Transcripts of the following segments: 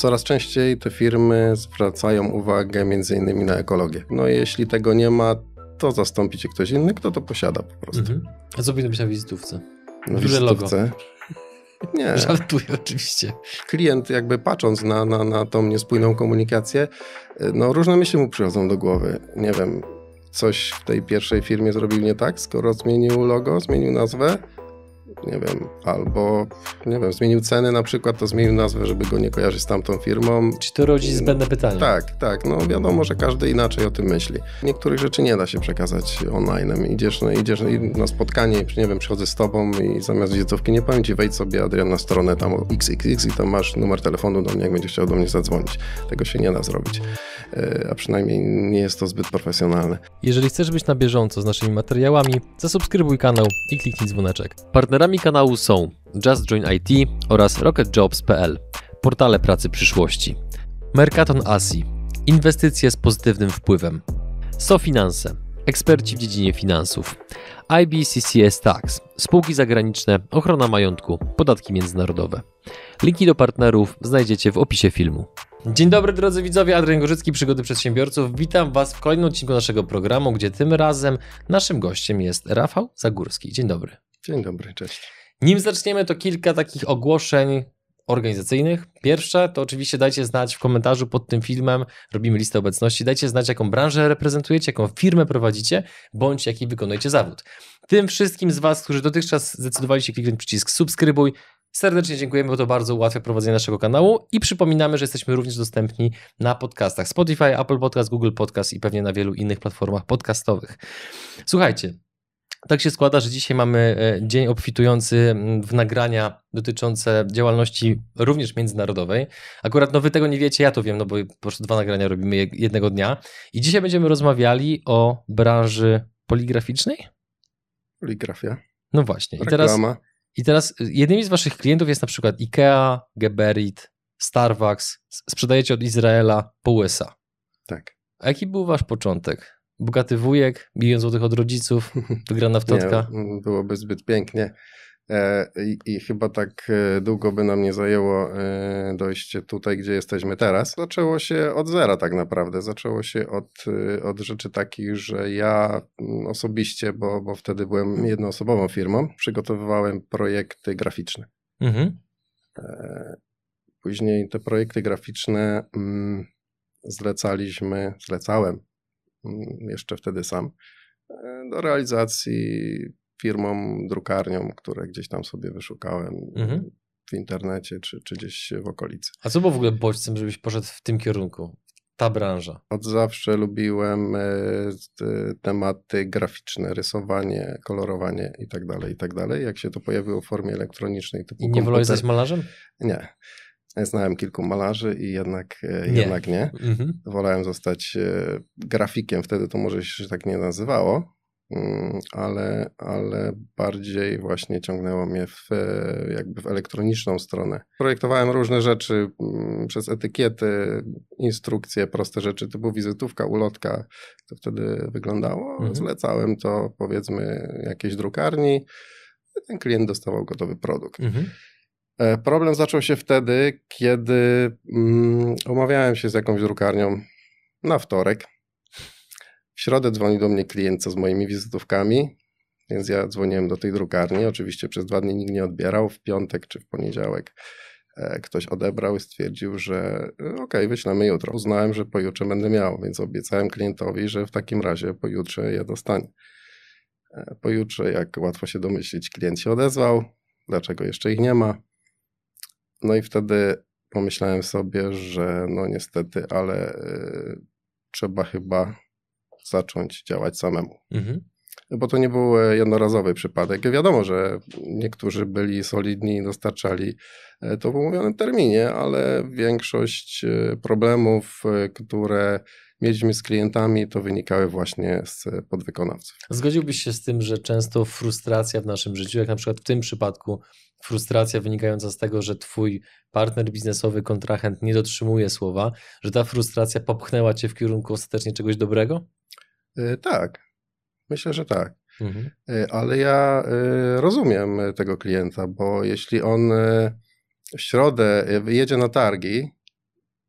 Coraz częściej te firmy zwracają uwagę między innymi na ekologię. No i jeśli tego nie ma, to zastąpi cię ktoś inny, kto to posiada po prostu. Mhm. A co powinno być na wizytówce? Na Duże wizytówce? Logo. Nie. Żartuję oczywiście. Klient jakby patrząc na, na, na tą niespójną komunikację, no różne myśli mu przychodzą do głowy. Nie wiem, coś w tej pierwszej firmie zrobił nie tak, skoro zmienił logo, zmienił nazwę, nie wiem, albo nie wiem, zmienił ceny na przykład, to zmienił nazwę, żeby go nie kojarzyć z tamtą firmą. Czy to rodzi zbędne pytania? Tak, tak, no wiadomo, że każdy inaczej o tym myśli. Niektórych rzeczy nie da się przekazać online. Idziesz, no, idziesz na spotkanie, nie wiem, przychodzę z tobą i zamiast wizytówki nie powiem ci, wejdź sobie Adrian na stronę tam XXX i tam masz numer telefonu do mnie, jak będziesz chciał do mnie zadzwonić. Tego się nie da zrobić, a przynajmniej nie jest to zbyt profesjonalne. Jeżeli chcesz być na bieżąco z naszymi materiałami, zasubskrybuj kanał i kliknij dzwoneczek. Partnerami Partnerami kanału są Just Join IT oraz RocketJobs.pl, portale pracy przyszłości. Mercaton Asi, inwestycje z pozytywnym wpływem. SoFinanse, eksperci w dziedzinie finansów. IBCCS Tax, spółki zagraniczne, ochrona majątku, podatki międzynarodowe. Linki do partnerów znajdziecie w opisie filmu. Dzień dobry drodzy widzowie, Adrian Gorzycki, Przygody Przedsiębiorców. Witam Was w kolejnym odcinku naszego programu, gdzie tym razem naszym gościem jest Rafał Zagórski. Dzień dobry. Dzień dobry, cześć. Nim zaczniemy, to kilka takich ogłoszeń organizacyjnych. Pierwsze to oczywiście dajcie znać w komentarzu pod tym filmem, robimy listę obecności, dajcie znać jaką branżę reprezentujecie, jaką firmę prowadzicie, bądź jaki wykonujecie zawód. Tym wszystkim z Was, którzy dotychczas zdecydowali się kliknąć przycisk subskrybuj, serdecznie dziękujemy, bo to bardzo ułatwia prowadzenie naszego kanału i przypominamy, że jesteśmy również dostępni na podcastach Spotify, Apple Podcast, Google Podcast i pewnie na wielu innych platformach podcastowych. Słuchajcie, tak się składa, że dzisiaj mamy e, dzień obfitujący w nagrania dotyczące działalności również międzynarodowej. Akurat no wy tego nie wiecie, ja to wiem, no bo po prostu dwa nagrania robimy jednego dnia. I dzisiaj będziemy rozmawiali o branży poligraficznej. Poligrafia. No właśnie. I teraz, I teraz jednymi z waszych klientów jest na przykład IKEA, Geberit, Starbucks. Sprzedajecie od Izraela po USA. Tak. A jaki był wasz początek? bogaty wujek, milion złotych od rodziców, wygrana w totka. Nie, byłoby zbyt pięknie. E, I, I, chyba tak e, długo by nam nie zajęło e, dojście tutaj, gdzie jesteśmy teraz. Zaczęło się od zera tak naprawdę. Zaczęło się od, od rzeczy takich, że ja mm, osobiście, bo, bo wtedy byłem jednoosobową firmą, przygotowywałem projekty graficzne. Mhm. Później te projekty graficzne mm, zlecaliśmy, zlecałem Mm, jeszcze wtedy sam, do realizacji firmom, drukarniom, które gdzieś tam sobie wyszukałem mhm. w internecie czy, czy gdzieś w okolicy. A co było w ogóle bodźcem, żebyś poszedł w tym kierunku? Ta branża. Od zawsze lubiłem e, tematy graficzne, rysowanie, kolorowanie i tak dalej, i tak dalej. Jak się to pojawiło w formie elektronicznej. Typu I nie wolałeś zostać malarzem? Nie. Znałem kilku malarzy i jednak e, nie. Jednak nie. Mhm. Wolałem zostać e, grafikiem, wtedy to może się tak nie nazywało, ale, ale bardziej właśnie ciągnęło mnie w, e, jakby w elektroniczną stronę. Projektowałem różne rzeczy mm, przez etykiety, instrukcje, proste rzeczy typu wizytówka, ulotka. To wtedy wyglądało. Mhm. Zlecałem to powiedzmy jakiejś drukarni. Ten klient dostawał gotowy produkt. Mhm. E, problem zaczął się wtedy, kiedy mm, omawiałem się z jakąś drukarnią na wtorek. W środę dzwoni do mnie klient z moimi wizytówkami, więc ja dzwoniłem do tej drukarni. Oczywiście przez dwa dni nikt nie odbierał. W piątek czy w poniedziałek e, ktoś odebrał i stwierdził, że e, ok, wyślemy jutro. Uznałem, że pojutrze będę miał, więc obiecałem klientowi, że w takim razie pojutrze je dostanie. Pojutrze, jak łatwo się domyślić, klient się odezwał. Dlaczego jeszcze ich nie ma? No i wtedy pomyślałem sobie, że no niestety, ale y, trzeba chyba zacząć działać samemu. Mhm. Bo to nie był e, jednorazowy przypadek. Wiadomo, że niektórzy byli solidni i dostarczali e, to w umówionym terminie, ale większość e, problemów, które mieliśmy z klientami, to wynikały właśnie z podwykonawców. Zgodziłbyś się z tym, że często frustracja w naszym życiu, jak na przykład w tym przypadku frustracja wynikająca z tego, że twój partner biznesowy, kontrahent nie dotrzymuje słowa, że ta frustracja popchnęła cię w kierunku ostatecznie czegoś dobrego? Yy, tak, myślę, że tak. Mhm. Yy, ale ja yy, rozumiem tego klienta, bo jeśli on w środę jedzie na targi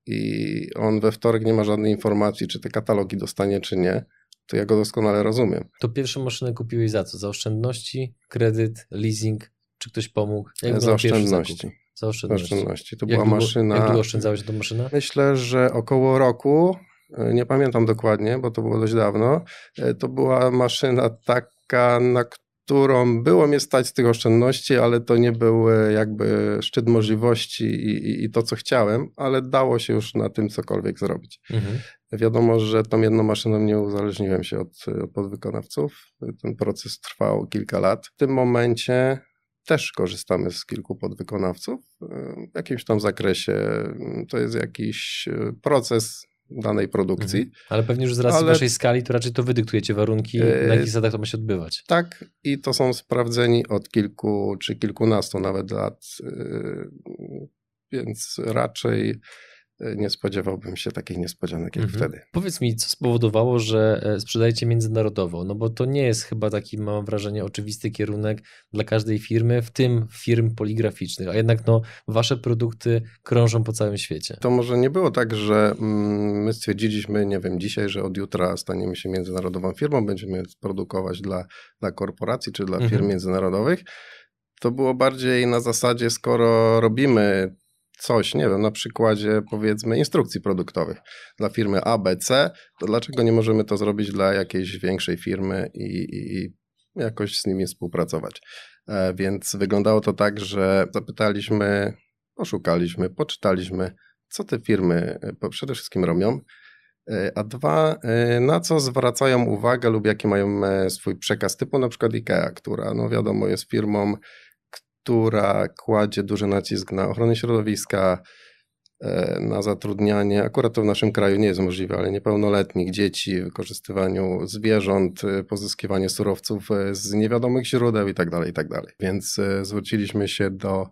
i on we wtorek nie ma żadnej informacji, czy te katalogi dostanie, czy nie, to ja go doskonale rozumiem. To pierwszą maszynę kupiłeś za co? Za oszczędności, kredyt, leasing? Czy ktoś pomógł? Jak za oszczędności. Za oszczędności. oszczędności. To jak była długo, maszyna. Jak długo oszczędzałeś tą maszynę? Myślę, że około roku. E, nie pamiętam dokładnie, bo to było dość dawno. E, to była maszyna taka, na którą było mnie stać z tych oszczędności, ale to nie był jakby szczyt możliwości i, i, i, to, co chciałem, ale dało się już na tym cokolwiek zrobić. Mhm. Wiadomo, że tą jedną maszyną nie uzależniłem się od, od podwykonawców. Ten proces trwał kilka lat. W tym momencie też korzystamy z kilku podwykonawców w jakimś tam zakresie. To jest jakiś proces danej produkcji. Mhm. Ale pewnie już z racji Ale... waszej skali, to raczej to wy dyktujecie warunki, na jakich zasadach to ma się odbywać. Tak, i to są sprawdzeni od kilku czy kilkunastu nawet lat, yy, więc raczej nie spodziewałbym się takich niespodzianek jak mhm. wtedy. Powiedz mi, co spowodowało, że e, sprzedajecie międzynarodowo? No bo to nie jest chyba taki, mam wrażenie, oczywisty kierunek dla każdej firmy, w tym firm poligraficznych, a jednak no, wasze produkty krążą po całym świecie. To może nie było tak, że mm, my stwierdziliśmy, nie wiem, dzisiaj, że od jutra staniemy się międzynarodową firmą, będziemy produkować dla, dla korporacji czy dla firm mhm. międzynarodowych. To było bardziej na zasadzie, skoro robimy coś, nie wiem, na przykładzie powiedzmy instrukcji produktowych dla firmy ABC, to dlaczego nie możemy to zrobić dla jakiejś większej firmy i, i, i jakoś z nimi współpracować. E, więc wyglądało to tak, że zapytaliśmy, poszukaliśmy, poczytaliśmy, co te firmy e, przede wszystkim robią, e, a dwa, e, na co zwracają uwagę lub jaki mają swój przekaz typu na przykład IKEA, która no wiadomo jest firmą która kładzie duży nacisk na ochronę środowiska, e, na zatrudnianie, akurat to w naszym kraju nie jest możliwe, ale niepełnoletnich dzieci, wykorzystywaniu zwierząt, e, pozyskiwanie surowców e, z niewiadomych źródeł itd. Tak itd. Tak Więc zwróciliśmy się do,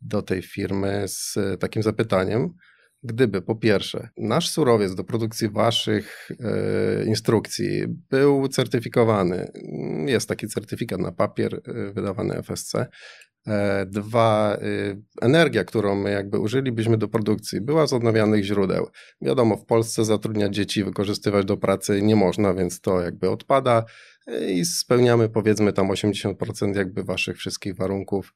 do tej firmy z takim zapytaniem, gdyby po pierwsze nasz surowiec do produkcji waszych instrukcji był certyfikowany, jest taki certyfikat na papier wydawany FSC, dwa, y, energia, którą my jakby użylibyśmy do produkcji, była z odnawialnych źródeł. Wiadomo, w Polsce zatrudniać dzieci, wykorzystywać do pracy nie można, więc to jakby odpada e, i spełniamy powiedzmy tam 80% jakby waszych wszystkich warunków.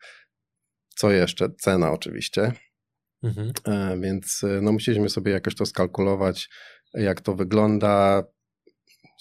Co jeszcze? Cena oczywiście. Mhm. E, więc no musieliśmy sobie jakoś to skalkulować, jak to wygląda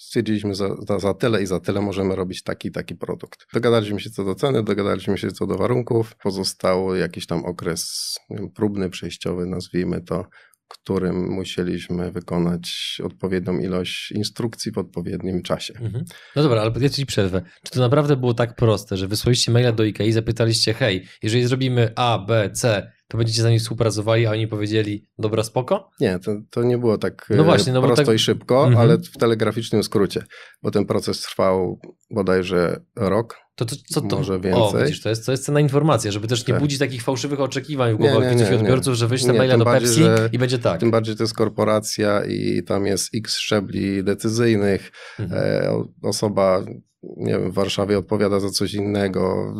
stwierdziliśmy, że za, za tyle i za tyle możemy robić taki taki produkt. Dogadaliśmy się co do ceny, dogadaliśmy się co do warunków. Pozostał jakiś tam okres wiem, próbny, przejściowy, nazwijmy to, którym musieliśmy wykonać odpowiednią ilość instrukcji w odpowiednim czasie. Mhm. No dobra, ale ja ci przerwę. Czy to naprawdę było tak proste, że wysłaliście maila do IKEA i zapytaliście, hej, jeżeli zrobimy A, B, C, to będziecie za nimi współpracowali, a oni powiedzieli, dobra, spoko? Nie, to, to nie było tak no właśnie, no prosto tak... i szybko, mhm. ale w telegraficznym skrócie, bo ten proces trwał bodajże rok, to, to, co to? Może więcej. O, widzisz, to jest, to jest cenna informacja, żeby też nie tak. budzić takich fałszywych oczekiwań w głowach tych odbiorców, że wyślę maila do bardziej, Pepsi i będzie tak. Tym bardziej to jest korporacja i tam jest x szczebli decyzyjnych. Mhm. E, osoba nie wiem, w Warszawie odpowiada za coś innego,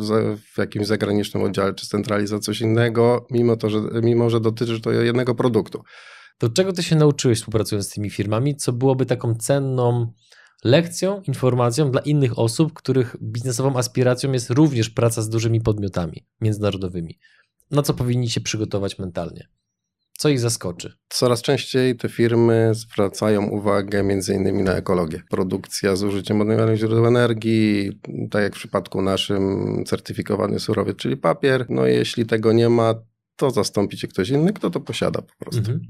w jakimś zagranicznym oddziale czy centrali za coś innego, mimo, to, że, mimo że dotyczy to jednego produktu. To czego ty się nauczyłeś współpracując z tymi firmami, co byłoby taką cenną lekcją, informacją dla innych osób, których biznesową aspiracją jest również praca z dużymi podmiotami międzynarodowymi? Na co powinni się przygotować mentalnie? Co ich zaskoczy? Coraz częściej te firmy zwracają uwagę między innymi na ekologię. Produkcja z użyciem odnawialnych źródeł energii, tak jak w przypadku naszym certyfikowany surowiec, czyli papier. No jeśli tego nie ma, to zastąpi cię ktoś inny, kto to posiada po prostu. Mhm.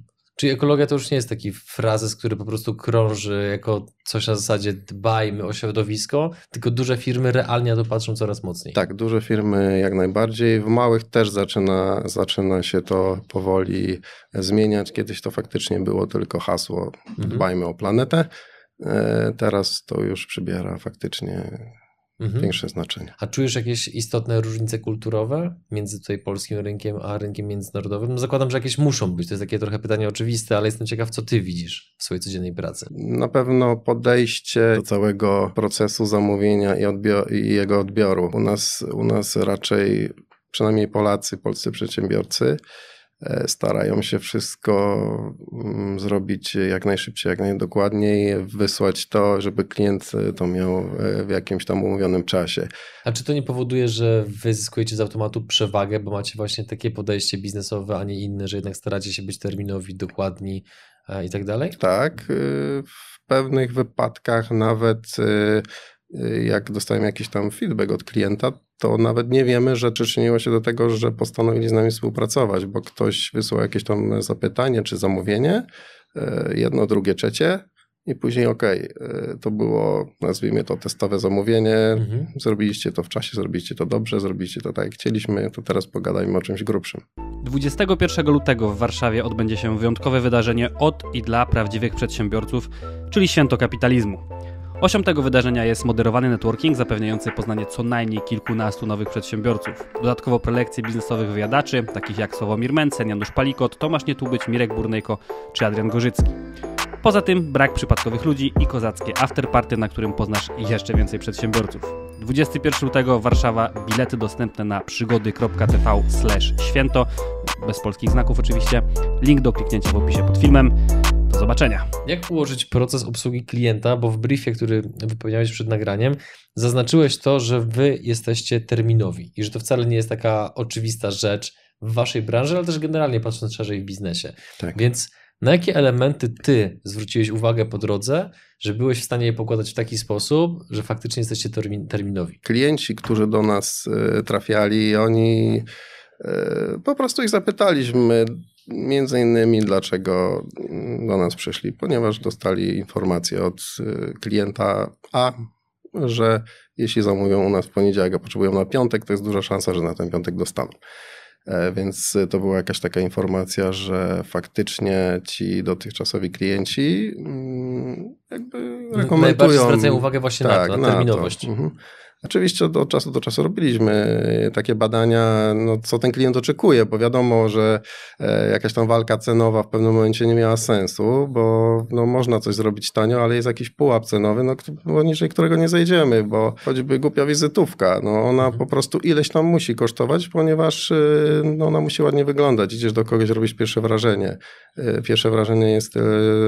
Czyli ekologia to już nie jest taki frazes, który po prostu krąży jako coś na zasadzie dbajmy o środowisko, tylko duże firmy realnie na to patrzą coraz mocniej. Tak, duże firmy jak najbardziej. W małych też zaczyna, zaczyna się to powoli zmieniać. Kiedyś to faktycznie było tylko hasło mhm. dbajmy o planetę. E, teraz to już przybiera faktycznie mhm. większe znaczenie. A czujesz jakieś istotne różnice kulturowe między tutaj polskim rynkiem a rynkiem międzynarodowym? No zakładam, że jakieś muszą być. To jest takie trochę pytanie oczywiste, ale jestem ciekaw, co ty widzisz w swojej codziennej pracy. Na pewno podejście do całego procesu zamówienia i, i jego odbioru. U nas, u nas raczej, przynajmniej Polacy, polscy przedsiębiorcy, starają się wszystko mm, zrobić jak najszybciej, jak najdokładniej, wysłać to, żeby klient to miał w jakimś tam umówionym czasie. A czy to nie powoduje, że wy zyskujecie z automatu przewagę, bo macie właśnie takie podejście biznesowe, a nie inne, że jednak staracie się być terminowi, dokładni i tak dalej? Tak. W pewnych wypadkach nawet jak dostajemy jakiś tam feedback od klienta, to nawet nie wiemy, że przyczyniło się do tego, że postanowili z nami współpracować, bo ktoś wysłał jakieś tam zapytanie czy zamówienie, e, jedno, drugie, trzecie, i później ok, e, to było, nazwijmy to testowe zamówienie, mhm. zrobiliście to w czasie, zrobiliście to dobrze, zrobiliście to tak jak chcieliśmy, to teraz pogadajmy o czymś grubszym. 21 lutego w Warszawie odbędzie się wyjątkowe wydarzenie od i dla prawdziwych przedsiębiorców, czyli Święto Kapitalizmu. Osią tego wydarzenia jest moderowany networking zapewniający poznanie co najmniej kilkunastu nowych przedsiębiorców. Dodatkowo prelekcje biznesowych wywiadaczy, takich jak Sławomir Mencen, Janusz Palikot, Tomasz Nietubyć, Mirek Burnejko czy Adrian Gorzycki. Poza tym brak przypadkowych ludzi i kozackie afterparty, na którym poznasz jeszcze więcej przedsiębiorców. 21 lutego Warszawa, bilety dostępne na przygody.tv święto, bez polskich znaków oczywiście. Link do kliknięcia w opisie pod filmem. Zobaczenia. Jak ułożyć proces obsługi klienta, bo w briefie, który wypełniałeś przed nagraniem, zaznaczyłeś to, że wy jesteście terminowi i że to wcale nie jest taka oczywista rzecz w waszej branży, ale też generalnie patrząc szerzej w biznesie. Tak. Więc na jakie elementy ty zwróciłeś uwagę po drodze, że byłeś w stanie je pokładać w taki sposób, że faktycznie jesteście terminowi? Klienci, którzy do nas e, trafiali, oni e, po prostu ich zapytaliśmy, między innymi dlaczego do nas przyszli, ponieważ dostali informację od e, klienta A, że jeśli zamówią u nas w poniedziałek, a potrzebują na piątek, to jest duża szansa, że na ten piątek dostaną. E, więc to była jakaś taka informacja, że faktycznie ci dotychczasowi klienci mm, jakby rekomendują. Najbardziej zwracają uwagę właśnie tak, na to, na terminowość. Na to. Mhm. Oczywiście od czasu do czasu robiliśmy takie badania, no, co ten klient oczekuje, bo wiadomo, że e, jakaś tam walka cenowa w pewnym momencie nie miała sensu, bo no, można coś zrobić tanio, ale jest jakiś pułap cenowy, no, poniżej którego nie zejdziemy, bo choćby głupia wizytówka, no, ona mhm. po prostu ileś tam musi kosztować, ponieważ e, no, ona musi ładnie wyglądać. Idziesz do kogoś, robisz pierwsze wrażenie. E, pierwsze wrażenie jest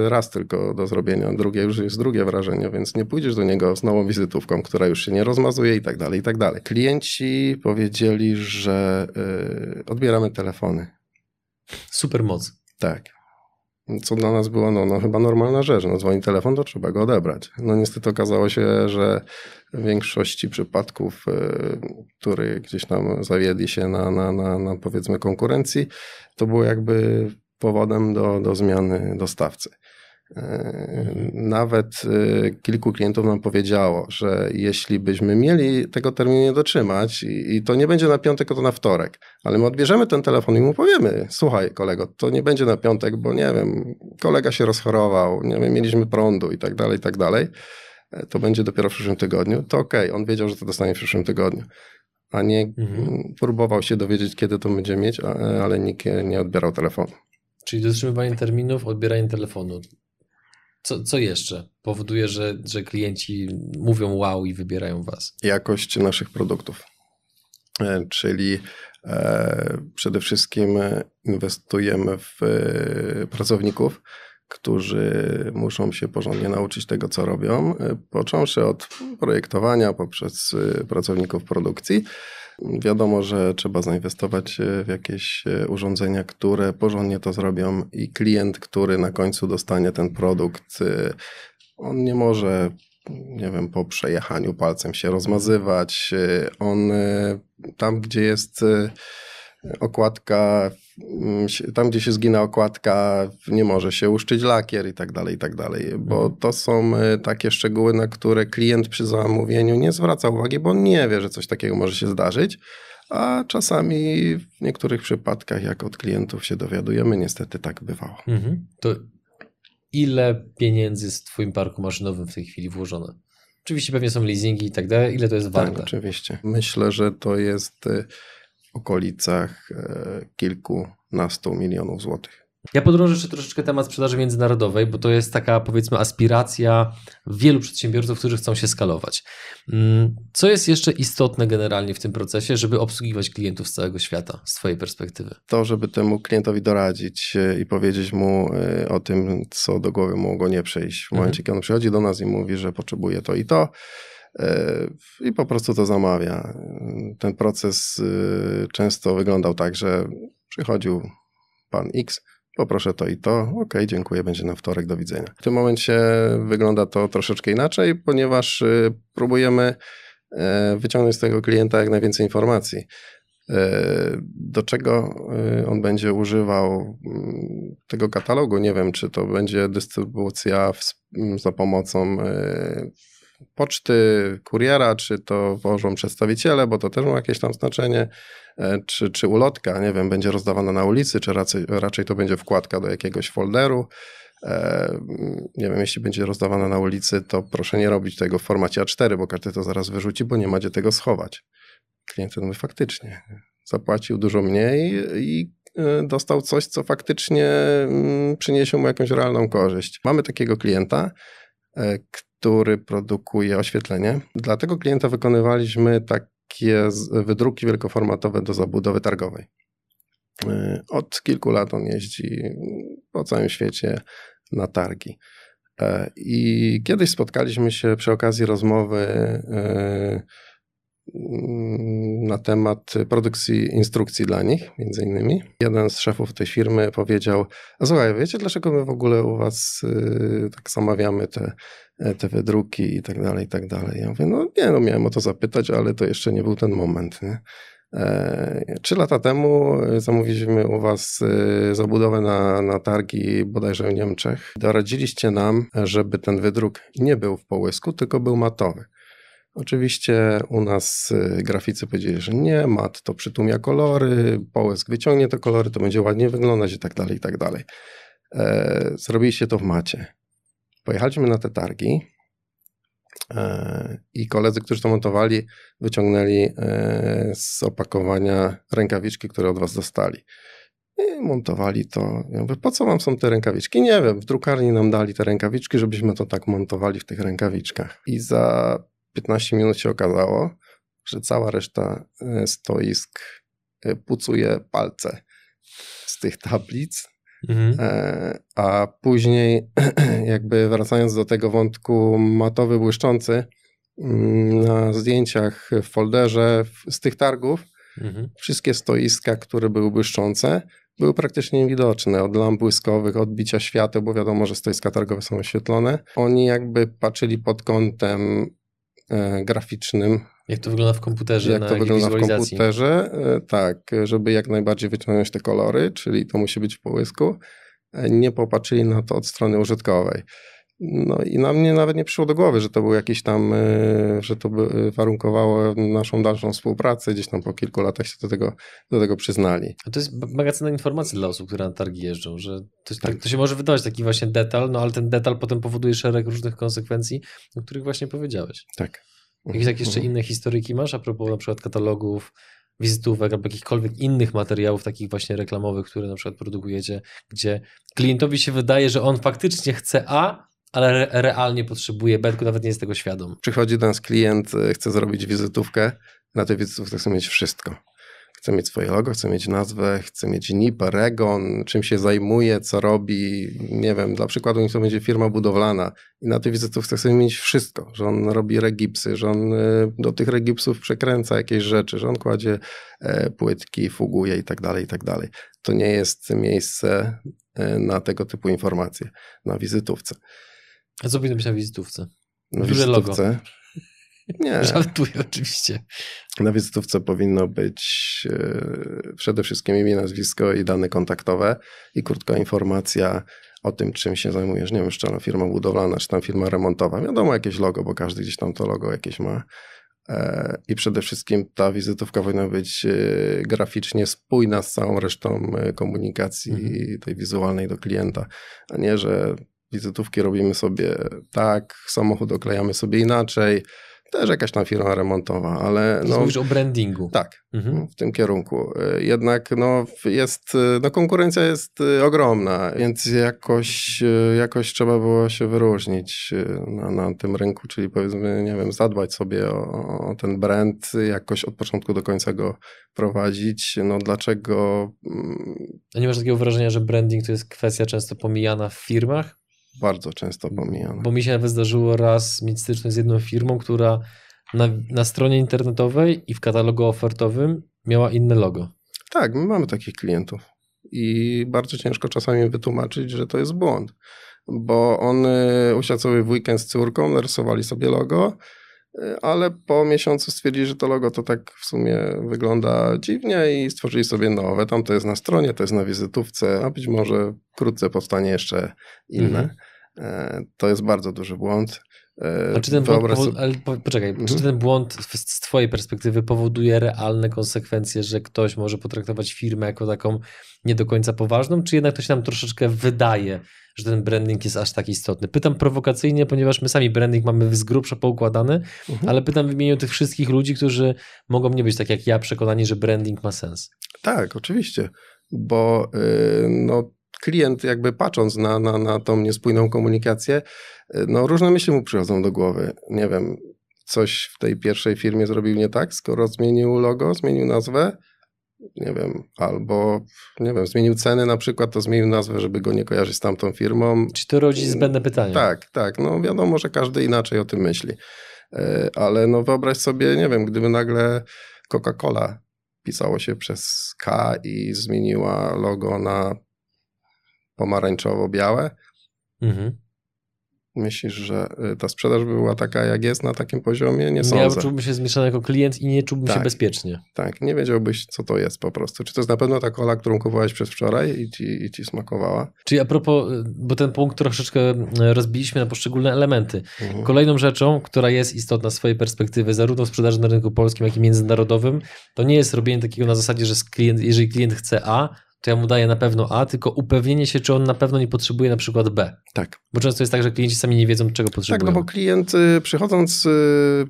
raz tylko do zrobienia, drugie już jest drugie wrażenie, więc nie pójdziesz do niego z nową wizytówką, która już się nie rozmazuje, i tak dalej, i tak dalej. Klienci powiedzieli, że y, odbieramy telefony. Super moc. Tak. Co dla nas było no, no, chyba normalna rzecz. No, dzwoni telefon, to trzeba go odebrać. No niestety okazało się, że w większości przypadków, y, które gdzieś tam zawiedli się na, na, na, na powiedzmy konkurencji, to było jakby powodem do, do zmiany dostawcy. Nawet y, kilku klientów nam powiedziało, że jeśli byśmy mieli tego terminu nie dotrzymać i to nie będzie na piątek, to na wtorek, ale my odbierzemy ten telefon i mu powiemy, słuchaj kolego, to nie będzie na piątek, bo nie wiem, kolega się rozchorował, nie wiem, mieliśmy prądu i tak dalej, i tak dalej, e, to będzie dopiero w przyszłym tygodniu, to okej, okay, on wiedział, że to dostanie w przyszłym tygodniu a nie mhm. próbował się dowiedzieć, kiedy to będzie mieć, ale nikt nie odbierał telefonu. Czyli dotrzymywanie terminów, odbieranie telefonu. Co, co jeszcze powoduje, że, że klienci mówią wow i wybierają Was? Jakość naszych produktów. E, czyli e, przede wszystkim inwestujemy w e, pracowników, którzy muszą się porządnie nauczyć tego, co robią, począwszy od projektowania poprzez pracowników produkcji Wiadomo, że trzeba zainwestować e, w jakieś e, urządzenia, które porządnie to zrobią i klient, który na końcu dostanie ten produkt, e, on nie może, nie wiem, po przejechaniu palcem się rozmazywać. On tam, gdzie jest okładka, mm, tam gdzie się zgina okładka, nie może się uszczyć lakier i tak dalej, i tak dalej, bo mhm. to są e, takie szczegóły, na które klient przy zamówieniu nie zwraca uwagi, bo on nie wie, że coś takiego może się zdarzyć, a czasami w niektórych przypadkach, jak od klientów się dowiadujemy, niestety tak bywało. Mhm. To ile pieniędzy w twoim parku maszynowym w tej chwili włożone? Oczywiście pewnie są leasingi i tak dalej. Ile to jest warte? Tak, oczywiście. Myślę, że to jest e, okolicach e, kilkunastu milionów złotych. Ja podróżę jeszcze troszeczkę temat sprzedaży międzynarodowej, bo to jest taka powiedzmy aspiracja wielu przedsiębiorców, którzy chcą się skalować. Mm, co jest jeszcze istotne generalnie w tym procesie, żeby obsługiwać klientów z całego świata, z Twojej perspektywy? To, żeby temu klientowi doradzić e, i powiedzieć mu e, o tym, co do głowy mogło nie przejść. W mhm. momencie, kiedy on przychodzi do nas i mówi, że potrzebuje to i to, i po prostu to zamawia. Ten proces często wyglądał tak, że przychodził pan X, poproszę to i to, ok, dziękuję, będzie na wtorek, do widzenia. W tym momencie wygląda to troszeczkę inaczej, ponieważ y, próbujemy e, wyciągnąć z tego klienta jak najwięcej informacji. E, do czego y, on będzie używał mm, tego katalogu? Nie wiem, czy to będzie dystrybucja za pomocą e, poczty, kuriera, czy to wożą przedstawiciele, bo to też ma jakieś tam znaczenie, e, czy, czy ulotka, nie wiem, będzie rozdawana na ulicy, czy raczej, raczej to będzie wkładka do jakiegoś folderu. E, nie wiem, jeśli będzie rozdawana na ulicy, to proszę nie robić tego w formacie A4, bo każdy to zaraz wyrzuci, bo nie ma gdzie tego schować. Klient mówi faktycznie, zapłacił dużo mniej i e, dostał coś, co faktycznie mm, przyniesie mu jakąś realną korzyść. Mamy takiego klienta, który produkuje oświetlenie. Dla tego klienta wykonywaliśmy takie wydruki wielkoformatowe do zabudowy targowej. Y, od kilku lat on jeździ po całym świecie na targi. E, I kiedyś spotkaliśmy się przy okazji rozmowy y, na temat produkcji instrukcji dla nich, między innymi. Jeden z szefów tej firmy powiedział, a słuchaj, wiecie dlaczego my w ogóle u was y, tak zamawiamy te, te wydruki i tak dalej, i tak dalej. Ja mówię, no nie, no miałem o to zapytać, ale to jeszcze nie był ten moment, nie? E, trzy lata temu zamówiliśmy u Was zabudowę na, na targi bodajże w Niemczech. Doradziliście nam, żeby ten wydruk nie był w połysku, tylko był matowy. Oczywiście u nas graficy powiedzieli, że nie, mat to przytłumia kolory, połysk wyciągnie te kolory, to będzie ładnie wyglądać i tak dalej, i tak dalej. E, zrobiliście to w macie. Pojechaliśmy na te targi e, i koledzy, którzy to montowali, wyciągnęli e, z opakowania rękawiczki, które od was dostali. I montowali to. Ja mówię, po co wam są te rękawiczki? Nie wiem, w drukarni nam dali te rękawiczki, żebyśmy to tak montowali w tych rękawiczkach. I za 15 minut się okazało, że cała reszta e, stoisk pucuje palce z tych tablic. Mhm. E, a później, jakby wracając do tego wątku matowy, błyszczący, mm, na zdjęciach w folderze z tych targów, mhm. wszystkie stoiska, które były błyszczące, były praktycznie niewidoczne. Od lamp błyskowych, odbicia świateł, bo wiadomo, że stoiska targowe są oświetlone. Oni jakby patrzyli pod kątem E, graficznym. Jak to wygląda w komputerze? Jak to wygląda w komputerze, e, tak, żeby jak najbardziej wyciągnąć te kolory, czyli to musi być w połysku. E, nie popatrzyli na to od strony użytkowej. No i na mnie nawet nie przyszło do głowy, że to był jakiś tam, że to by warunkowało naszą dalszą współpracę. Gdzieś tam po kilku latach się do tego, do tego przyznali. A to jest mega cenna informacja dla osób, które na targi jeżdżą, że to, tak. to, się może wydawać taki właśnie detal, no ale ten detal potem powoduje szereg różnych konsekwencji, o których właśnie powiedziałeś. Tak. Jakieś tak jeszcze inne historyki masz a propos na przykład katalogów, wizytówek albo jakichkolwiek innych materiałów takich właśnie reklamowych, które na przykład produkujecie, gdzie klientowi się wydaje, że on faktycznie chce A, ale re realnie potrzebuje B, tylko nawet nie jest tego świadom. Przychodzi do nas klient, e, chce zrobić wizytówkę, na tej wizytówce chce mieć wszystko. Chce mieć swoje logo, chce mieć nazwę, chce mieć NIP, REGON, czym się zajmuje, co robi. Nie wiem, dla przykładu niech to będzie firma budowlana i na tej wizytówce chce mieć wszystko, że on robi regipsy, że on e, do tych regipsów przekręca jakieś rzeczy, że on kładzie e, płytki, fuguje i tak dalej, i tak dalej. To nie jest miejsce na tego typu informacje na wizytówce. A co powinno być na wizytówce? Na Duże wizytówce? Logo. Nie. Żartuję oczywiście. Na wizytówce powinno być yy, przede wszystkim imię, nazwisko i dane kontaktowe i krótka informacja o tym, czym się zajmujesz. Nie wiem, czy to firma budowlana, czy tam firma remontowa. Wiadomo, jakieś logo, bo każdy gdzieś tam to logo jakieś ma. E, I przede wszystkim ta wizytówka powinna być e, graficznie spójna z całą resztą komunikacji mhm. tej wizualnej do klienta, a nie, że wizytówki robimy sobie tak, samochód oklejamy sobie inaczej, też jakaś tam firma remontowa, ale... No, mówisz o brandingu. Tak, mhm. w tym kierunku. Jednak no, jest, no, konkurencja jest ogromna, więc jakoś, jakoś trzeba było się wyróżnić na, na tym rynku, czyli powiedzmy, nie wiem, zadbać sobie o, o ten brand, jakoś od początku do końca go prowadzić. No dlaczego... Mm, A nie masz takiego wrażenia, że branding to jest kwestia często pomijana w firmach? Bardzo często pomijana. Bo mi się nawet zdarzyło raz mieć styczność z jedną firmą, która na, na stronie internetowej i w katalogu ofertowym miała inne logo. Tak, my mamy takich klientów. I bardzo ciężko czasami wytłumaczyć, że to jest błąd. Bo on usiadł sobie w weekend z córką, narysowali sobie logo, ale po miesiącu stwierdzili, że to logo to tak w sumie wygląda dziwnie i stworzyli sobie nowe. Tam to jest na stronie, to jest na wizytówce, a być może wkrótce powstanie jeszcze inne. Mhm. E, to jest bardzo duży błąd. E, czy ten błąd, sobie... ale poczekaj, mhm. czy ten błąd z twojej perspektywy powoduje realne konsekwencje, że ktoś może potraktować firmę jako taką nie do końca poważną, czy jednak to się nam troszeczkę wydaje, że ten branding jest aż tak istotny? Pytam prowokacyjnie, ponieważ my sami branding mamy z grubsza poukładany, mhm. ale pytam w imieniu tych wszystkich ludzi, którzy mogą nie być tak jak ja przekonani, że branding ma sens. Tak, oczywiście, bo yy, no klient jakby patrząc na, na, na tą niespójną komunikację, no różne myśli mu przychodzą do głowy. Nie wiem, coś w tej pierwszej firmie zrobił nie tak, skoro zmienił logo, zmienił nazwę, nie wiem, albo nie wiem, zmienił ceny na przykład, to zmienił nazwę, żeby go nie kojarzyć z tamtą firmą. Czy to rodzi zbędne pytanie? Tak, tak, no wiadomo, że każdy inaczej o tym myśli. E, ale no wyobraź sobie, nie wiem, gdyby nagle Coca-Cola pisało się przez K i zmieniła logo na pomarańczowo-białe. Mhm. Myślisz, że y, ta sprzedaż by była taka, jak jest na takim poziomie? Nie sądzę. Ja czułbym się zmieszany jako klient i nie czułbym tak, się bezpiecznie. Tak, nie wiedziałbyś, co to jest po prostu. Czy to jest na pewno ta kola, którą kupowałeś przez wczoraj i ci, i ci smakowała? Czyli a propos, y, bo ten punkt troszeczkę y, rozbiliśmy na poszczególne elementy. Mhm. Kolejną rzeczą, która jest istotna z swojej perspektywy, zarówno w sprzedaży na rynku polskim, jak i międzynarodowym, to nie jest robienie takiego na zasadzie, że klient, jeżeli klient chce A, to ja mu daję na pewno A, tylko upewnienie się, czy on na pewno nie potrzebuje na przykład B. Tak. Bo często jest tak, że klienci sami nie wiedzą, czego potrzebują. Tak, no bo klient y, przychodząc y,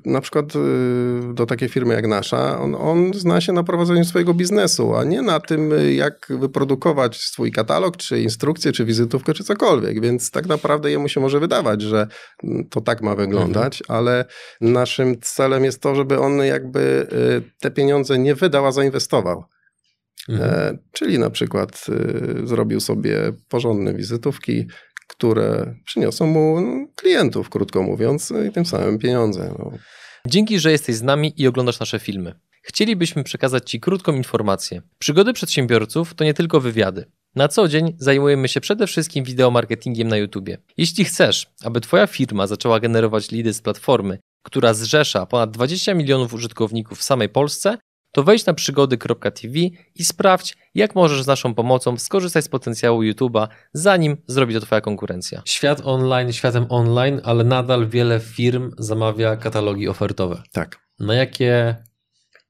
na przykład y, do takiej firmy jak nasza, on, on zna się na prowadzeniu swojego biznesu, a nie na tym, jak wyprodukować swój katalog, czy instrukcję, czy wizytówkę, czy cokolwiek. Więc tak naprawdę jemu się może wydawać, że mm, to tak ma wyglądać, mhm. ale naszym celem jest to, żeby on jakby te pieniądze nie wydał, a zainwestował. Mhm. E, czyli na przykład y, zrobił sobie porządne wizytówki, które przyniosą mu no, klientów, krótko mówiąc, i tym samym pieniądze. No. Dzięki, że jesteś z nami i oglądasz nasze filmy. Chcielibyśmy przekazać Ci krótką informację. Przygody przedsiębiorców to nie tylko wywiady. Na co dzień zajmujemy się przede wszystkim wideomarketingiem na YouTube. Jeśli chcesz, aby Twoja firma zaczęła generować lidy z platformy, która zrzesza ponad 20 milionów użytkowników w samej Polsce, to wejdź na przygody.tv i sprawdź, jak możesz z naszą pomocą skorzystać z potencjału YouTube'a, zanim zrobi to Twoja konkurencja. Świat online, światem online, ale nadal wiele firm zamawia katalogi ofertowe. Tak. Na jakie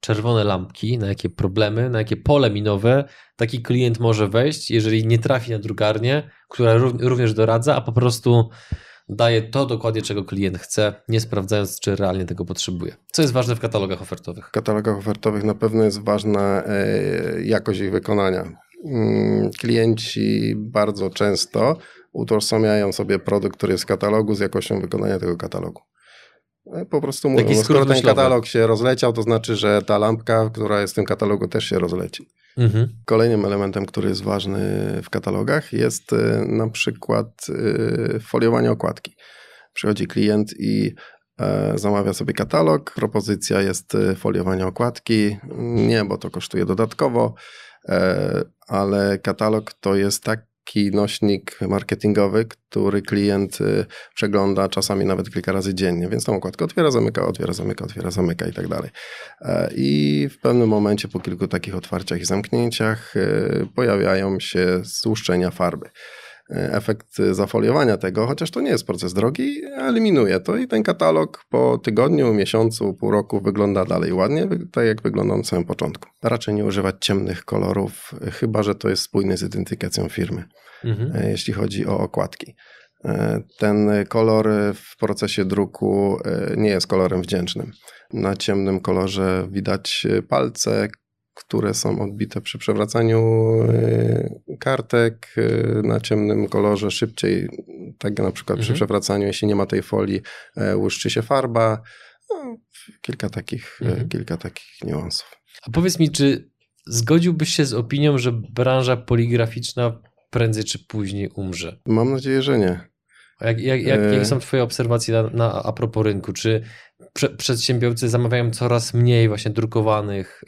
czerwone lampki, na jakie problemy, na jakie pole minowe taki klient może wejść, jeżeli nie trafi na drukarnię, która również doradza, a po prostu daje to dokładnie, czego klient chce, nie sprawdzając, czy realnie tego potrzebuje. Co jest ważne w katalogach ofertowych? W katalogach ofertowych na pewno jest ważna e, jakość ich wykonania. Mm, klienci bardzo często utożsamiają sobie produkt, który jest w katalogu z jakością wykonania tego katalogu. E, po prostu mówią, no, skoro ten katalog się rozleciał, to znaczy, że ta lampka, która jest w tym katalogu też się rozleci. Mhm. Kolejnym elementem, który jest ważny w katalogach jest e, na przykład e, foliowanie okładki. Przychodzi klient i zamawia sobie katalog, propozycja jest foliowanie okładki. Nie, bo to kosztuje dodatkowo, ale katalog to jest tak taki nośnik marketingowy, który klient y, przegląda czasami nawet kilka razy dziennie, więc tą okładkę otwiera, zamyka, otwiera, zamyka, otwiera, zamyka i tak dalej. E, I w pewnym momencie po kilku takich otwarciach i zamknięciach y, pojawiają się złuszczenia farby. E, efekt zafoliowania tego, chociaż to nie jest proces drogi, eliminuje to i ten katalog po tygodniu, miesiącu, pół roku wygląda dalej ładnie, tak jak wyglądał na samym początku. Raczej nie używać ciemnych kolorów, chyba że to jest spójne z identyfikacją firmy, mhm. E, jeśli chodzi o okładki. ten kolor w procesie druku nie jest kolorem wdzięcznym. Na ciemnym kolorze widać palce, które są odbite przy przewracaniu kartek na ciemnym kolorze szybciej, tak na przykład mhm. przy przewracaniu, jeśli nie ma tej folii, łuszczy się farba. No, kilka, takich, mhm. kilka takich niuansów. A powiedz mi, czy zgodziłbyś się z opinią, że branża poligraficzna prędzej czy później umrze? Mam nadzieję, że nie. Jak, jak, jak, jakie są Twoje obserwacje na, na, a propos rynku? Czy prze, przedsiębiorcy zamawiają coraz mniej właśnie drukowanych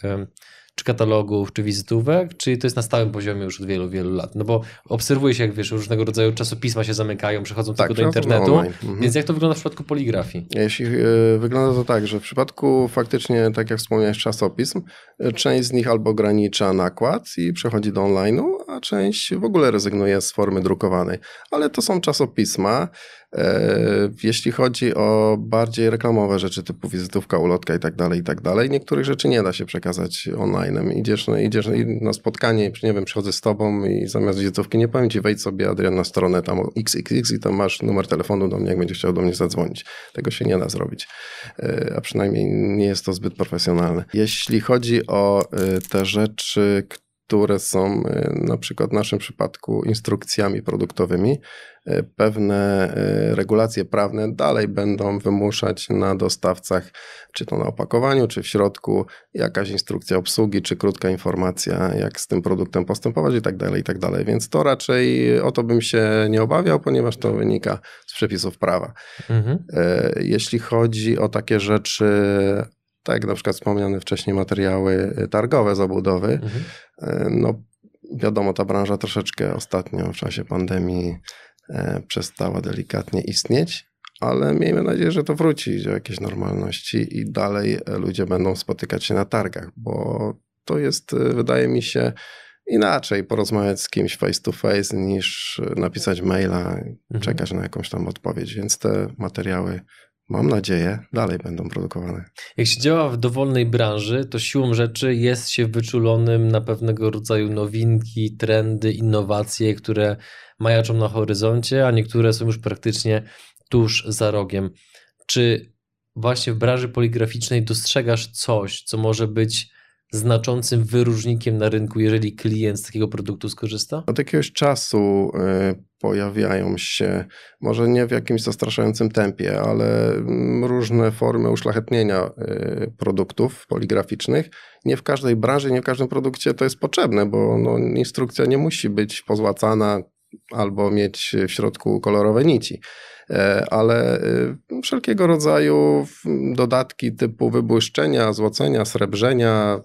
katalogów, czy wizytówek, czy to jest na stałym poziomie już od wielu, wielu lat? No bo obserwuje się, jak wiesz, różnego rodzaju czasopisma się zamykają, przechodzą tak, tylko do internetu, mhm. więc jak to wygląda w przypadku poligrafii? Jeśli y, wygląda to tak, że w przypadku faktycznie, tak jak wspomniałeś, czasopism, y, część z nich albo ogranicza nakład i przechodzi do online'u, a część w ogóle rezygnuje z formy drukowanej. Ale to są czasopisma, E, jeśli chodzi o bardziej reklamowe rzeczy typu wizytówka, ulotka i tak dalej, i tak dalej, niektórych rzeczy nie da się przekazać online. Idziesz, no, idziesz na spotkanie, nie wiem, przychodzę z tobą i zamiast wizytówki nie powiem ci, wejdź sobie Adrian na stronę tam XXX i tam masz numer telefonu do mnie, jak będziesz chciał do mnie zadzwonić. Tego się nie da zrobić, e, a przynajmniej nie jest to zbyt profesjonalne. Jeśli chodzi o e, te rzeczy, które są na przykład w naszym przypadku instrukcjami produktowymi, E, pewne e, regulacje prawne dalej będą wymuszać na dostawcach, czy to na opakowaniu, czy w środku, jakaś instrukcja obsługi, czy krótka informacja, jak z tym produktem postępować i tak dalej, i tak dalej. Więc to raczej o to bym się nie obawiał, ponieważ to wynika z przepisów prawa. Mhm. E, jeśli chodzi o takie rzeczy, tak jak na przykład wspomniane wcześniej materiały targowe, zabudowy, mhm. No wiadomo, ta branża troszeczkę ostatnio w czasie pandemii E, przestała delikatnie istnieć, ale miejmy nadzieję, że to wróci do jakiejś normalności i dalej ludzie będą spotykać się na targach, bo to jest, e, wydaje mi się, inaczej porozmawiać z kimś face to face niż napisać maila, mhm. czekać na jakąś tam odpowiedź, więc te materiały mam nadzieję, dalej będą produkowane. Jak się działa w dowolnej branży, to siłą rzeczy jest się wyczulonym na pewnego rodzaju nowinki, trendy, innowacje, które majaczą na horyzoncie, a niektóre są już praktycznie tuż za rogiem. Czy właśnie w branży poligraficznej dostrzegasz coś, co może być znaczącym wyróżnikiem na rynku, jeżeli klient z takiego produktu skorzysta? Od jakiegoś czasu y, pojawiają się, może nie w jakimś zastraszającym tempie, ale mm, różne formy uszlachetnienia y, produktów poligraficznych. Nie w każdej branży, nie w każdym produkcie to jest potrzebne, bo no, instrukcja nie musi być pozłacana albo mieć w środku kolorowe nici. E, ale e, wszelkiego rodzaju dodatki typu wybłyszczenia, złocenia, srebrzenia,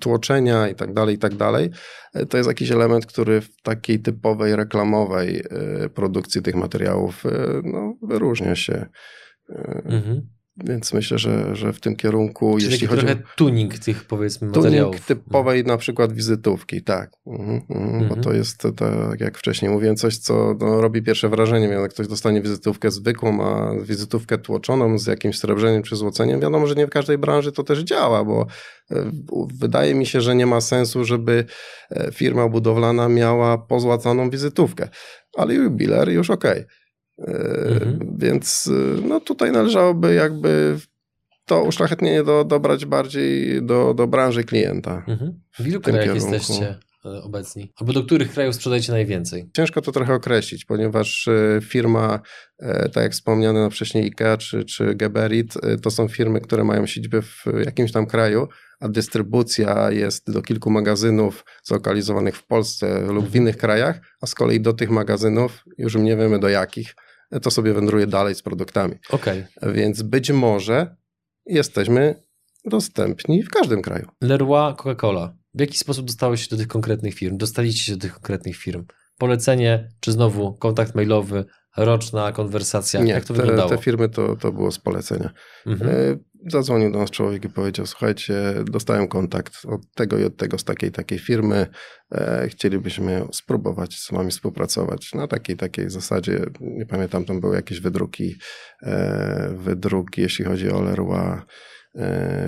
tłoczenia itd., tak itd. Tak e, to jest jakiś element, który w takiej typowej reklamowej produkcji tych materiałów no, wyróżnia się. Mhm. Więc myślę, że, że w tym kierunku, Czyli jeśli chodzi trochę o tuning tych powiedzmy materiałów. Tuning typowej na przykład wizytówki, tak. Mhm, mhm, mhm. Bo to jest, tak jak wcześniej mówiłem, coś, co no, robi pierwsze wrażenie. Jak ktoś dostanie wizytówkę zwykłą, a wizytówkę tłoczoną z jakimś srebrzeniem czy złoceniem, wiadomo, że nie w każdej branży to też działa, bo e, wydaje mi się, że nie ma sensu, żeby e, firma budowlana miała pozłacaną wizytówkę. Ale jubiler już okej. Okay. Mhm. Więc y, no, tutaj należałoby jakby to uszlachetnienie do, dobrać bardziej do, do branży klienta. Mhm. W ilu krajach jesteście obecni? Albo do których krajów sprzedajecie najwięcej? Ciężko to trochę określić, ponieważ e, firma, e, tak jak wspomniane na wcześniej IKEA czy, czy Geberit, to są firmy, które mają siedzibę w jakimś tam kraju, a dystrybucja jest do kilku magazynów zlokalizowanych w Polsce lub w mhm. innych krajach, a z kolei do tych magazynów już nie wiemy do jakich to sobie wędruje dalej z produktami. Okay. Więc być może jesteśmy dostępni w każdym kraju. Leroy, Coca-Cola. W jaki sposób dostałeś się do tych konkretnych firm? Dostaliście się do tych konkretnych firm? Polecenie, czy znowu kontakt mailowy, roczna konwersacja? Nie, Jak to te, wyglądało? te firmy to, to było z polecenia. Mhm. E, zadzwonił do nas człowiek i powiedział, słuchajcie, dostałem kontakt od tego i od tego z takiej takiej firmy, e, chcielibyśmy spróbować z wami współpracować na takiej takiej zasadzie, nie pamiętam, tam były jakieś wydruki, e, wydruki, jeśli chodzi o Leroy,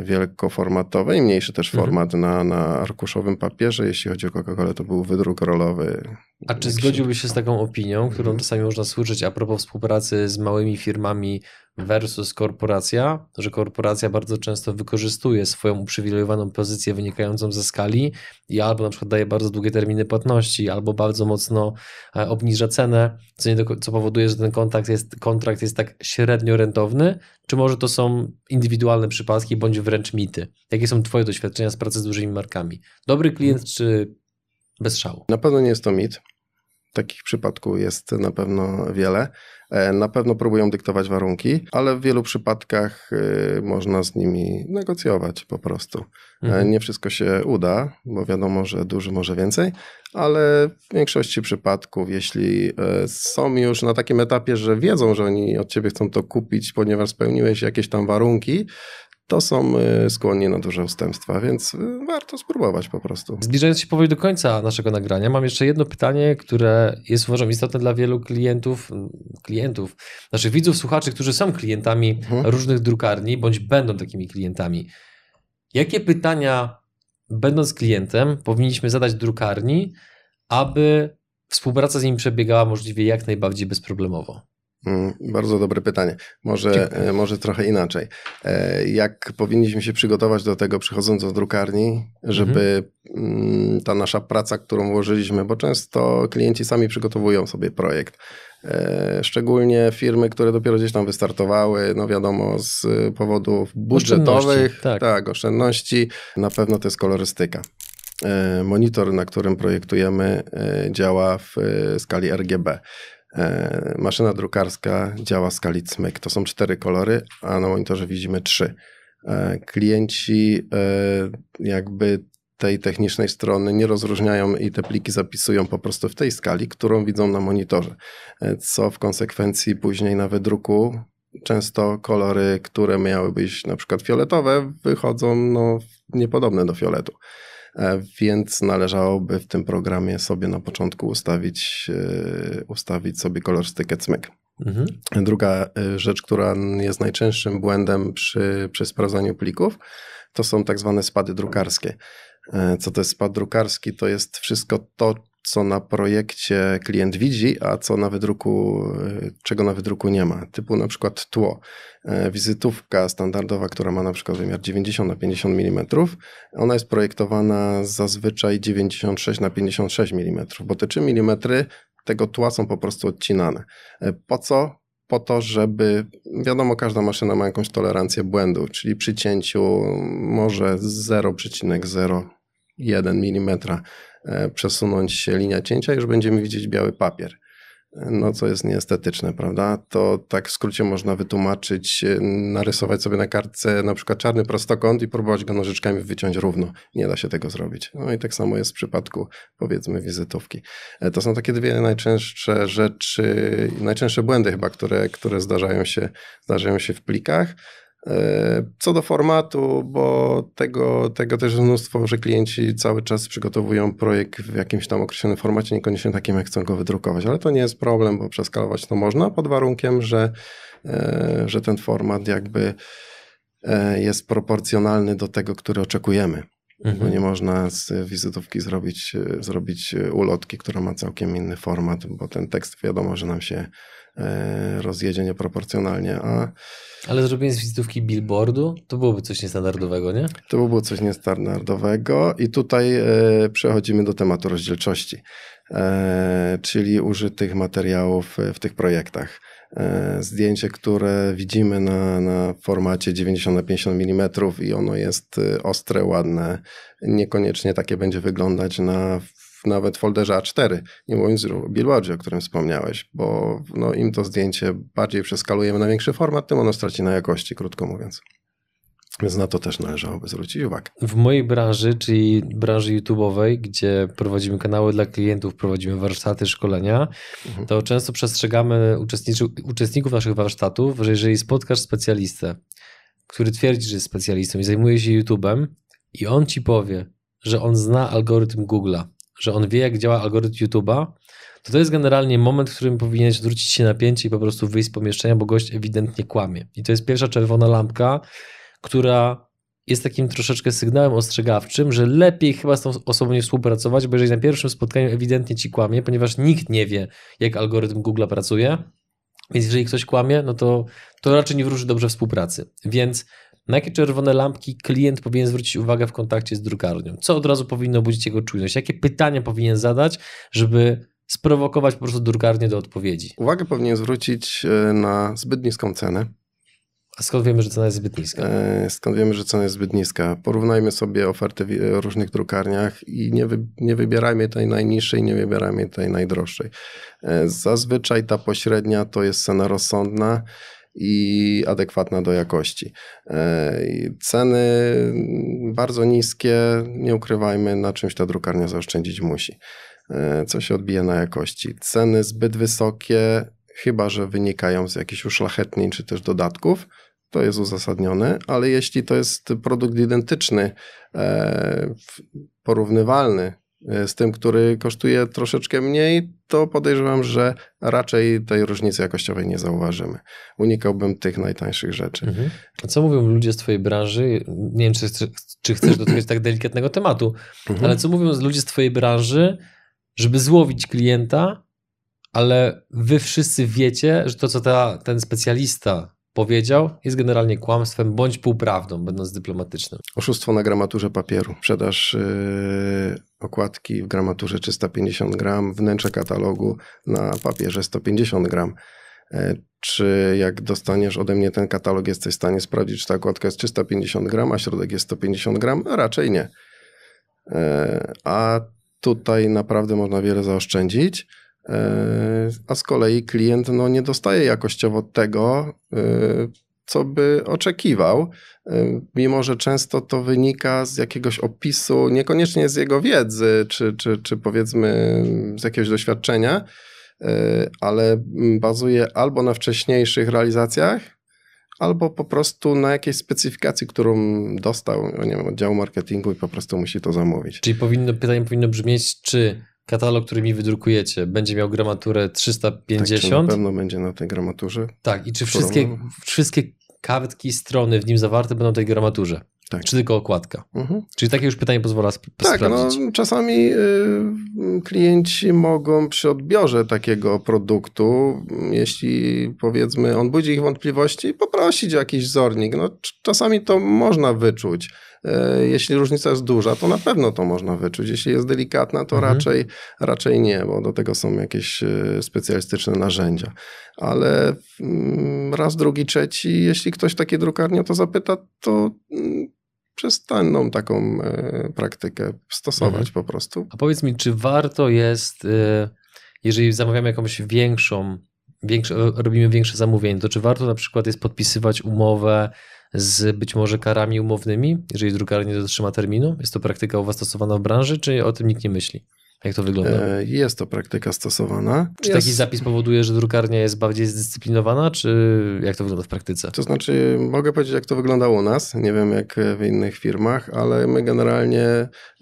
wielkoformatowe i mniejszy też mhm. format na, na arkuszowym papierze. Jeśli chodzi o Coca-Colę, to był wydruk rolowy. A czy zgodziłbyś się z taką opinią, którą mhm. czasami można słyszeć a propos współpracy z małymi firmami versus korporacja, że korporacja bardzo często wykorzystuje swoją uprzywilejowaną pozycję wynikającą ze skali i albo na przykład daje bardzo długie terminy płatności, albo bardzo mocno e, obniża cenę, co, nie do, co powoduje, że ten kontrakt jest, kontrakt jest tak średnio rentowny, czy może to są indywidualne przypadki, bądź wręcz mity? Jakie są Twoje doświadczenia z pracy z dużymi markami? Dobry klient czy bez szału? Na pewno nie jest to mit. Takich przypadków jest na pewno wiele. E, na pewno próbują dyktować warunki, ale w wielu przypadkach e, można z nimi negocjować po prostu. E, mhm. Nie wszystko się uda, bo wiadomo, że duży może więcej, ale w większości przypadków, jeśli są już na takim etapie, że wiedzą, że oni od ciebie chcą to kupić, ponieważ spełniłeś jakieś tam warunki, to są y, skłonni na duże ustępstwa, więc y, warto spróbować po prostu. Zbliżając się powoli do końca naszego nagrania, mam jeszcze jedno pytanie, które jest uważam istotne dla wielu klientów, klientów, naszych widzów, słuchaczy, którzy są klientami mhm. różnych drukarni, bądź będą takimi klientami. Jakie pytania, będąc klientem, powinniśmy zadać drukarni, aby współpraca z nimi przebiegała możliwie jak najbardziej bezproblemowo? Mm, bardzo dobre pytanie. Może, e, może trochę inaczej. E, jak powinniśmy się przygotować do tego, przychodząc do drukarni, żeby mhm. ta nasza praca, którą włożyliśmy, bo często klienci sami przygotowują sobie projekt. E, szczególnie firmy, które dopiero gdzieś tam wystartowały, no wiadomo, z powodów budżetowych, tak. tak, oszczędności, na pewno to jest kolorystyka. Monitor, na którym projektujemy, działa w skali RGB. E, maszyna drukarska działa w skali CMYK. To są cztery kolory, a na monitorze widzimy trzy. E, klienci e, jakby tej technicznej strony nie rozróżniają i te pliki zapisują po prostu w tej skali, którą widzą na monitorze, co w konsekwencji później na wydruku często kolory, które miały być na przykład fioletowe, wychodzą no, niepodobne do fioletu. E, więc należałoby w tym programie sobie na początku ustawić, e, ustawić sobie kolorystykę cmyk. Mhm. Druga e, rzecz, która jest najczęstszym błędem przy, przy sprawdzaniu plików, to są tak zwane spady drukarskie. Co to jest spad drukarski? To jest wszystko to, co na projekcie klient widzi, a co na wydruku, czego na wydruku nie ma. Typu na przykład tło. E, wizytówka standardowa, która ma na przykład wymiar 90 na 50 mm, ona jest projektowana zazwyczaj 96 na 56 mm, bo te 3 mm tego tła są po prostu odcinane. E, po co? Po to, żeby, wiadomo, każda maszyna ma jakąś tolerancję błędu, czyli przy cięciu może 0,01 mm E, przesunąć się linia cięcia, już będziemy widzieć biały papier. No, co jest nieestetyczne, prawda? To tak w skrócie można wytłumaczyć, e, narysować sobie na kartce na przykład czarny prostokąt i próbować go nożyczkami wyciąć równo. Nie da się tego zrobić. No i tak samo jest w przypadku, powiedzmy, wizytówki. E, to są takie dwie najczęstsze rzeczy, najczęstsze błędy chyba, które, które zdarzają, się, zdarzają się w plikach. E, co do formatu, bo tego, tego też jest mnóstwo, że klienci cały czas przygotowują projekt w jakimś tam określonym formacie, niekoniecznie takim, jak chcą go wydrukować, ale to nie jest problem, bo przeskalować to można pod warunkiem, że, e, że ten format jakby e, jest proporcjonalny do tego, który oczekujemy. Mhm. Bo nie można z wizytówki zrobić, zrobić ulotki, która ma całkiem inny format, bo ten tekst wiadomo, że nam się rozjedzie nieproporcjonalnie, a ale zrobienie z wizytówki billboardu to byłoby coś niestandardowego, nie? To byłoby coś niestandardowego i tutaj e, przechodzimy do tematu rozdzielczości, e, czyli użytych materiałów w tych projektach. E, zdjęcie, które widzimy na, na formacie 90 na 50 mm i ono jest e, ostre, ładne, niekoniecznie takie będzie wyglądać na nawet folderze A4, nie mówiąc o billboardzie, o którym wspomniałeś, bo no, im to zdjęcie bardziej przeskalujemy na większy format, tym ono straci na jakości, krótko mówiąc. Więc na to też należałoby zwrócić uwagę. W mojej branży, czyli branży YouTube'owej, gdzie prowadzimy kanały dla klientów, prowadzimy warsztaty, szkolenia, mhm. to często przestrzegamy uczestników naszych warsztatów, że jeżeli spotkasz specjalistę, który twierdzi, że jest specjalistą i zajmuje się YouTube'em i on ci powie, że on zna algorytm Google'a, że on wie, jak działa algorytm YouTube'a, to to jest generalnie moment, w którym powinieneś zwrócić się napięcie i po prostu wyjść z pomieszczenia, bo gość ewidentnie kłamie. I to jest pierwsza czerwona lampka, która jest takim troszeczkę sygnałem ostrzegawczym, że lepiej chyba z tą osobą nie współpracować, bo jeżeli na pierwszym spotkaniu ewidentnie ci kłamie, ponieważ nikt nie wie, jak algorytm Google pracuje, więc jeżeli ktoś kłamie, no to, to raczej nie wróży dobrze współpracy. Więc na jakie czerwone lampki klient powinien zwrócić uwagę w kontakcie z drukarnią? Co od razu powinno budzić jego czujność? Jakie pytania powinien zadać, żeby sprowokować po prostu drukarnię do odpowiedzi? Uwagę powinien zwrócić e, na zbyt niską cenę. A skąd wiemy, że cena jest zbyt niska? E, skąd wiemy, że cena jest zbyt niska? Porównajmy sobie oferty w różnych drukarniach i nie, wy, nie wybierajmy tej najniższej, nie wybierajmy tej najdroższej. E, zazwyczaj ta pośrednia to jest cena rozsądna i adekwatna do jakości. E, ceny bardzo niskie, nie ukrywajmy, na czymś ta drukarnia zaoszczędzić musi. Co się odbija na jakości? Ceny zbyt wysokie, chyba że wynikają z jakichś uszlachetnień czy też dodatków, to jest uzasadnione, ale jeśli to jest produkt identyczny, e, porównywalny e, z tym, który kosztuje troszeczkę mniej, to podejrzewam, że raczej tej różnicy jakościowej nie zauważymy. Unikałbym tych najtańszych rzeczy. Mhm. A co mówią ludzie z Twojej branży? Nie wiem, czy, czy chcesz dotykać tak delikatnego tematu, mhm. ale co mówią ludzie z Twojej branży, żeby złowić klienta, ale Wy wszyscy wiecie, że to, co ta, ten specjalista powiedział, jest generalnie kłamstwem bądź półprawdą, będąc dyplomatycznym. Oszustwo na gramaturze papieru. Sprzedaż yy, okładki w gramaturze 350 gram, wnętrze katalogu na papierze 150 gram. Yy, czy jak dostaniesz ode mnie ten katalog, jesteś w stanie sprawdzić, czy ta okładka jest 350 gram, a środek jest 150 gram? Raczej nie. Yy, a tutaj naprawdę można wiele zaoszczędzić E, a z kolei klient no, nie dostaje jakościowo tego, e, co by oczekiwał, e, mimo że często to wynika z jakiegoś opisu, niekoniecznie z jego wiedzy, czy, czy, czy powiedzmy z jakiegoś doświadczenia, ale bazuje albo na wcześniejszych realizacjach, albo po prostu na jakiejś specyfikacji, którą dostał nie wiem, oddziału marketingu i po prostu musi to zamówić. Czyli powinno, pytanie powinno brzmieć, czy katalog, który mi wydrukujecie, będzie miał gramaturę 350. Tak, na pewno będzie na tej gramaturze. Tak, i czy wszystkie, wszystkie kartki, strony w nim zawarte będą w tej gramaturze? Tak. Czy tylko okładka? Mhm. Czyli takie już pytanie pozwala sp tak, no, sprawdzić. No, czasami y, klienci mogą przy odbiorze takiego produktu, jeśli powiedzmy on budzi ich wątpliwości, poprosić o jakiś wzornik. No, czasami to można wyczuć. E, jeśli różnica jest duża, to na pewno to można wyczuć. Jeśli jest delikatna, to mhm. raczej, raczej nie, bo do tego są jakieś e, specjalistyczne narzędzia. Ale mm, raz, drugi, trzeci, jeśli ktoś takie drukarnie to zapyta, to mm, przestaną taką e, praktykę stosować mhm. po prostu. A powiedz mi, czy warto jest, jeżeli zamawiamy jakąś większą, większe, robimy większe zamówienie, to czy warto na przykład jest podpisywać umowę z być może karami umownymi, jeżeli drukarnia nie dotrzyma terminu? Jest to praktyka u Was stosowana w branży, czy o tym nikt nie myśli? Jak to wygląda? E, jest to praktyka stosowana. Czy jest... taki zapis powoduje, że drukarnia jest bardziej zdyscyplinowana, czy jak to wygląda w praktyce? To znaczy, mogę powiedzieć, jak to wygląda u nas. Nie wiem, jak w innych firmach, ale my generalnie,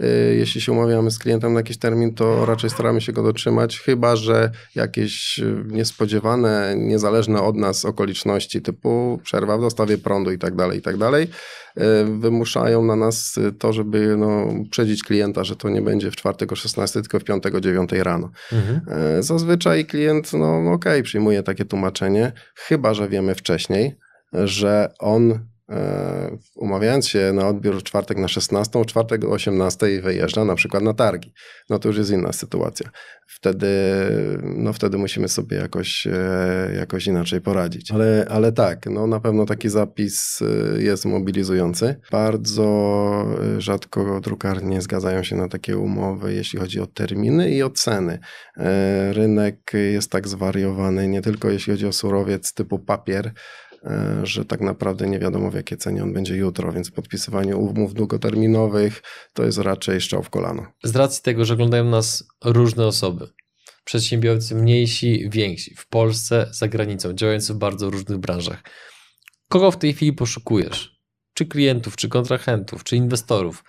e, jeśli się umawiamy z klientem na jakiś termin, to raczej staramy się go dotrzymać, chyba że jakieś niespodziewane, niezależne od nas okoliczności, typu przerwa w dostawie prądu i tak dalej, i tak dalej, e, wymuszają na nas to, żeby no, przedzić klienta, że to nie będzie w czwartek o 16, tylko w piątek o 9 rano. Mhm. E, zazwyczaj klient, no okej, okay, przyjmuje takie tłumaczenie, chyba że wiemy wcześniej, że on E, umawiając się na odbiór w czwartek na 16, w czwartek o 18 wyjeżdża na przykład na targi. No to już jest inna sytuacja. Wtedy, no wtedy musimy sobie jakoś, e, jakoś inaczej poradzić. Ale, ale tak, no na pewno taki zapis e, jest mobilizujący. Bardzo rzadko drukarnie zgadzają się na takie umowy, jeśli chodzi o terminy i o ceny. Rynek jest tak zwariowany, nie tylko jeśli chodzi o surowiec typu papier, E, że tak naprawdę nie wiadomo w jakiej cenie on będzie jutro, więc podpisywanie umów długoterminowych to jest raczej szczał w kolano. Z racji tego, że oglądają nas różne osoby, przedsiębiorcy mniejsi, więksi, w Polsce, za granicą, działający w bardzo różnych branżach, kogo w tej chwili poszukujesz? Czy klientów, czy kontrahentów, czy inwestorów?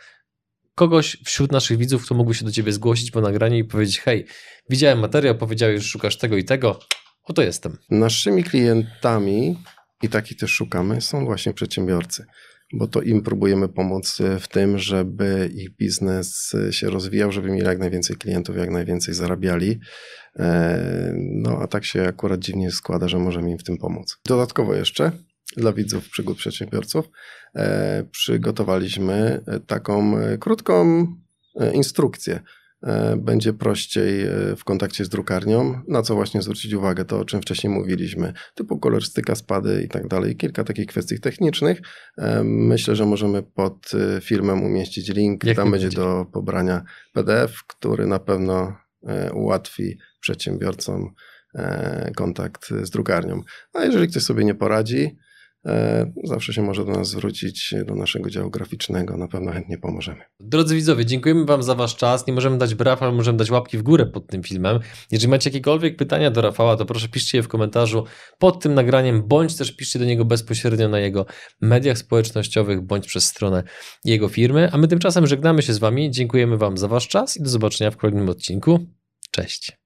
Kogoś wśród naszych widzów, kto mógłby się do ciebie zgłosić po nagraniu i powiedzieć: Hej, widziałem materiał, powiedziałeś, że szukasz tego i tego, oto jestem. Naszymi klientami i takich też szukamy, są właśnie przedsiębiorcy. bo to im próbujemy pomóc w tym, żeby ich biznes się rozwijał, żeby mieli jak najwięcej klientów, jak najwięcej zarabiali. E, no a tak się akurat dziwnie składa, że możemy im w tym pomóc. Dodatkowo jeszcze dla widzów przygód przedsiębiorców e, przygotowaliśmy taką krótką instrukcję E, będzie prościej e, w kontakcie z drukarnią. Na co właśnie zwrócić uwagę, to o czym wcześniej mówiliśmy, typu kolorystyka, spady i tak dalej. Kilka takich kwestii technicznych. E, myślę, że możemy pod filmem umieścić link. Jak Tam będzie do pobrania PDF, który na pewno ułatwi przedsiębiorcom kontakt z drukarnią. A jeżeli ktoś sobie nie poradzi, E, zawsze się może do nas zwrócić, do naszego działu graficznego, na pewno chętnie pomożemy. Drodzy widzowie, dziękujemy Wam za Wasz czas. Nie możemy dać braw, ale możemy dać łapki w górę pod tym filmem. Jeżeli macie jakiekolwiek pytania do Rafała, to proszę piszcie je w komentarzu pod tym nagraniem, bądź też piszcie do niego bezpośrednio na jego mediach społecznościowych, bądź przez stronę jego firmy. A my tymczasem żegnamy się z Wami, dziękujemy Wam za Wasz czas i do zobaczenia w kolejnym odcinku. Cześć.